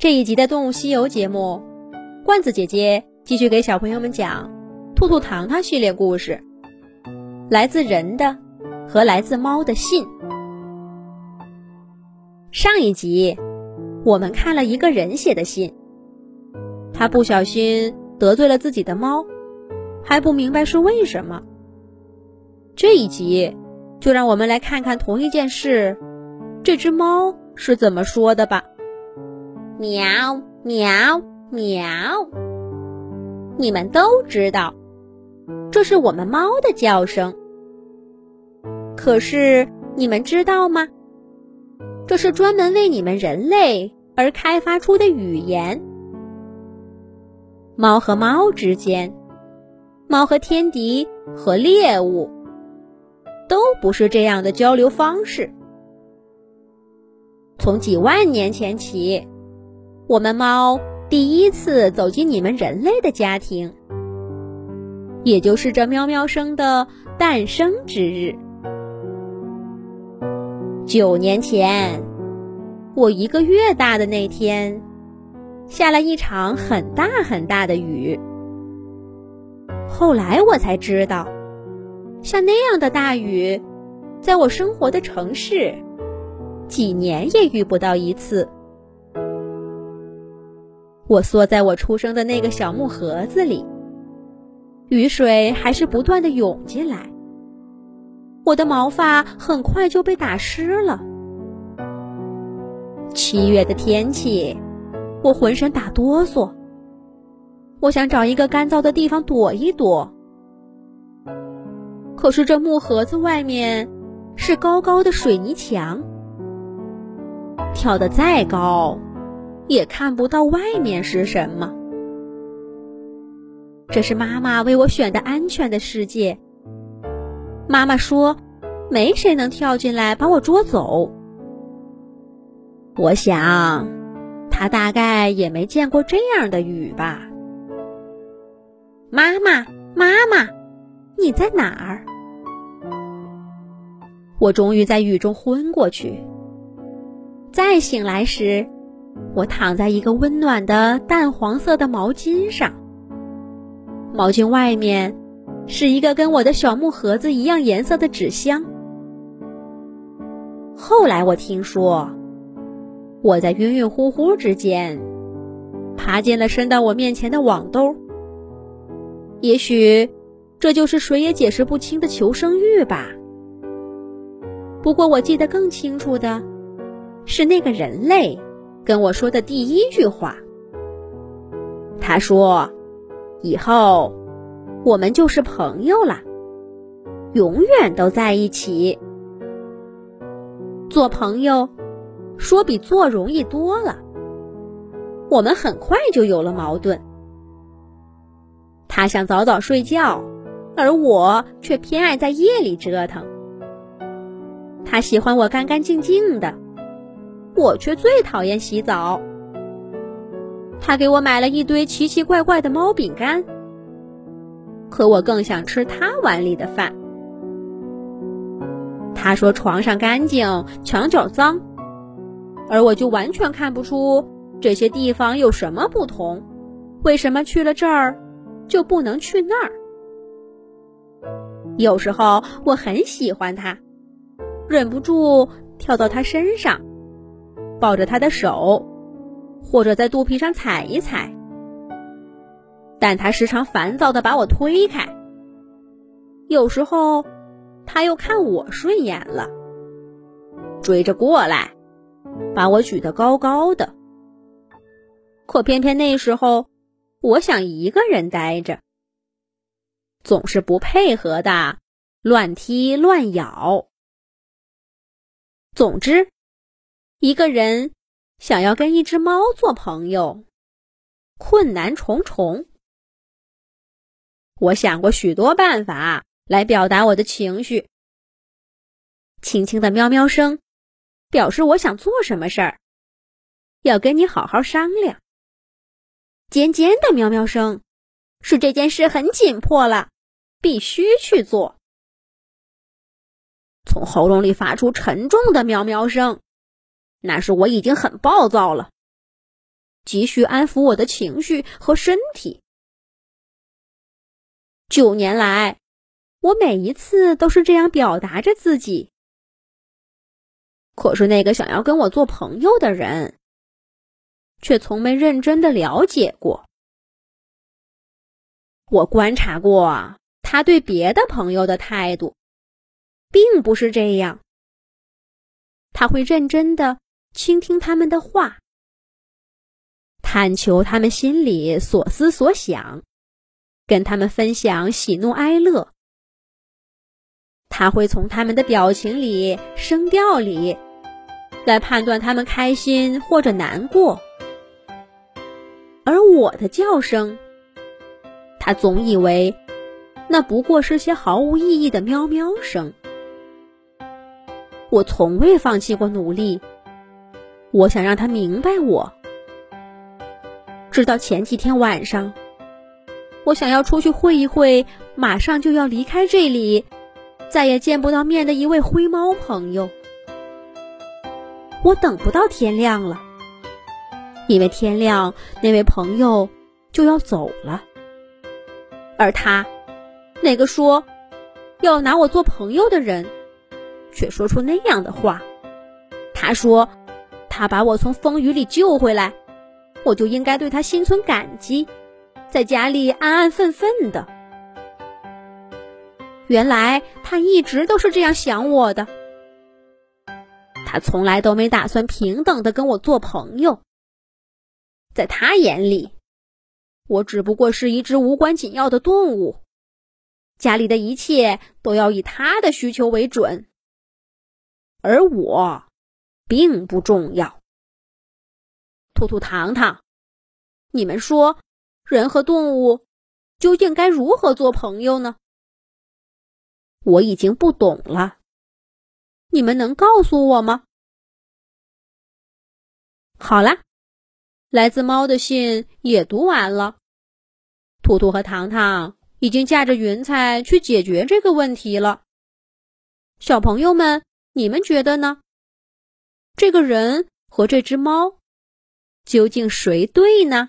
这一集的《动物西游》节目，罐子姐姐继续给小朋友们讲《兔兔糖糖》系列故事，来自人的和来自猫的信。上一集我们看了一个人写的信，他不小心得罪了自己的猫，还不明白是为什么。这一集就让我们来看看同一件事，这只猫是怎么说的吧。喵喵喵！你们都知道，这是我们猫的叫声。可是你们知道吗？这是专门为你们人类而开发出的语言。猫和猫之间，猫和天敌和猎物，都不是这样的交流方式。从几万年前起。我们猫第一次走进你们人类的家庭，也就是这喵喵声的诞生之日。九年前，我一个月大的那天，下了一场很大很大的雨。后来我才知道，像那样的大雨，在我生活的城市，几年也遇不到一次。我缩在我出生的那个小木盒子里，雨水还是不断的涌进来。我的毛发很快就被打湿了。七月的天气，我浑身打哆嗦。我想找一个干燥的地方躲一躲，可是这木盒子外面是高高的水泥墙，跳得再高。也看不到外面是什么。这是妈妈为我选的安全的世界。妈妈说，没谁能跳进来把我捉走。我想，她大概也没见过这样的雨吧。妈妈，妈妈，你在哪儿？我终于在雨中昏过去。再醒来时。我躺在一个温暖的淡黄色的毛巾上，毛巾外面是一个跟我的小木盒子一样颜色的纸箱。后来我听说，我在晕晕乎乎之间爬进了伸到我面前的网兜。也许这就是谁也解释不清的求生欲吧。不过我记得更清楚的是那个人类。跟我说的第一句话，他说：“以后我们就是朋友了，永远都在一起。做朋友说比做容易多了。”我们很快就有了矛盾。他想早早睡觉，而我却偏爱在夜里折腾。他喜欢我干干净净的。我却最讨厌洗澡。他给我买了一堆奇奇怪怪的猫饼干，可我更想吃他碗里的饭。他说床上干净，墙角脏，而我就完全看不出这些地方有什么不同。为什么去了这儿就不能去那儿？有时候我很喜欢他，忍不住跳到他身上。抱着他的手，或者在肚皮上踩一踩，但他时常烦躁的把我推开。有时候，他又看我顺眼了，追着过来，把我举得高高的。可偏偏那时候，我想一个人待着，总是不配合的，乱踢乱咬。总之。一个人想要跟一只猫做朋友，困难重重。我想过许多办法来表达我的情绪。轻轻的喵喵声，表示我想做什么事儿，要跟你好好商量。尖尖的喵喵声，是这件事很紧迫了，必须去做。从喉咙里发出沉重的喵喵声。那是我已经很暴躁了。急需安抚我的情绪和身体。九年来，我每一次都是这样表达着自己。可是那个想要跟我做朋友的人，却从没认真的了解过。我观察过他对别的朋友的态度，并不是这样。他会认真的倾听他们的话，探求他们心里所思所想，跟他们分享喜怒哀乐。他会从他们的表情里、声调里，来判断他们开心或者难过。而我的叫声。他总以为那不过是些毫无意义的喵喵声。我从未放弃过努力，我想让他明白我。直到前几天晚上，我想要出去会一会，马上就要离开这里，再也见不到面的一位灰猫朋友。我等不到天亮了，因为天亮那位朋友就要走了。而他，那个说要拿我做朋友的人，却说出那样的话。他说，他把我从风雨里救回来，我就应该对他心存感激，在家里安安分分的。原来他一直都是这样想我的，他从来都没打算平等的跟我做朋友，在他眼里。我只不过是一只无关紧要的动物，家里的一切都要以他的需求为准，而我并不重要。兔兔糖糖，你们说，人和动物究竟该如何做朋友呢？我已经不懂了，你们能告诉我吗？好啦，来自猫的信也读完了。兔兔和糖糖已经驾着云彩去解决这个问题了。小朋友们，你们觉得呢？这个人和这只猫，究竟谁对呢？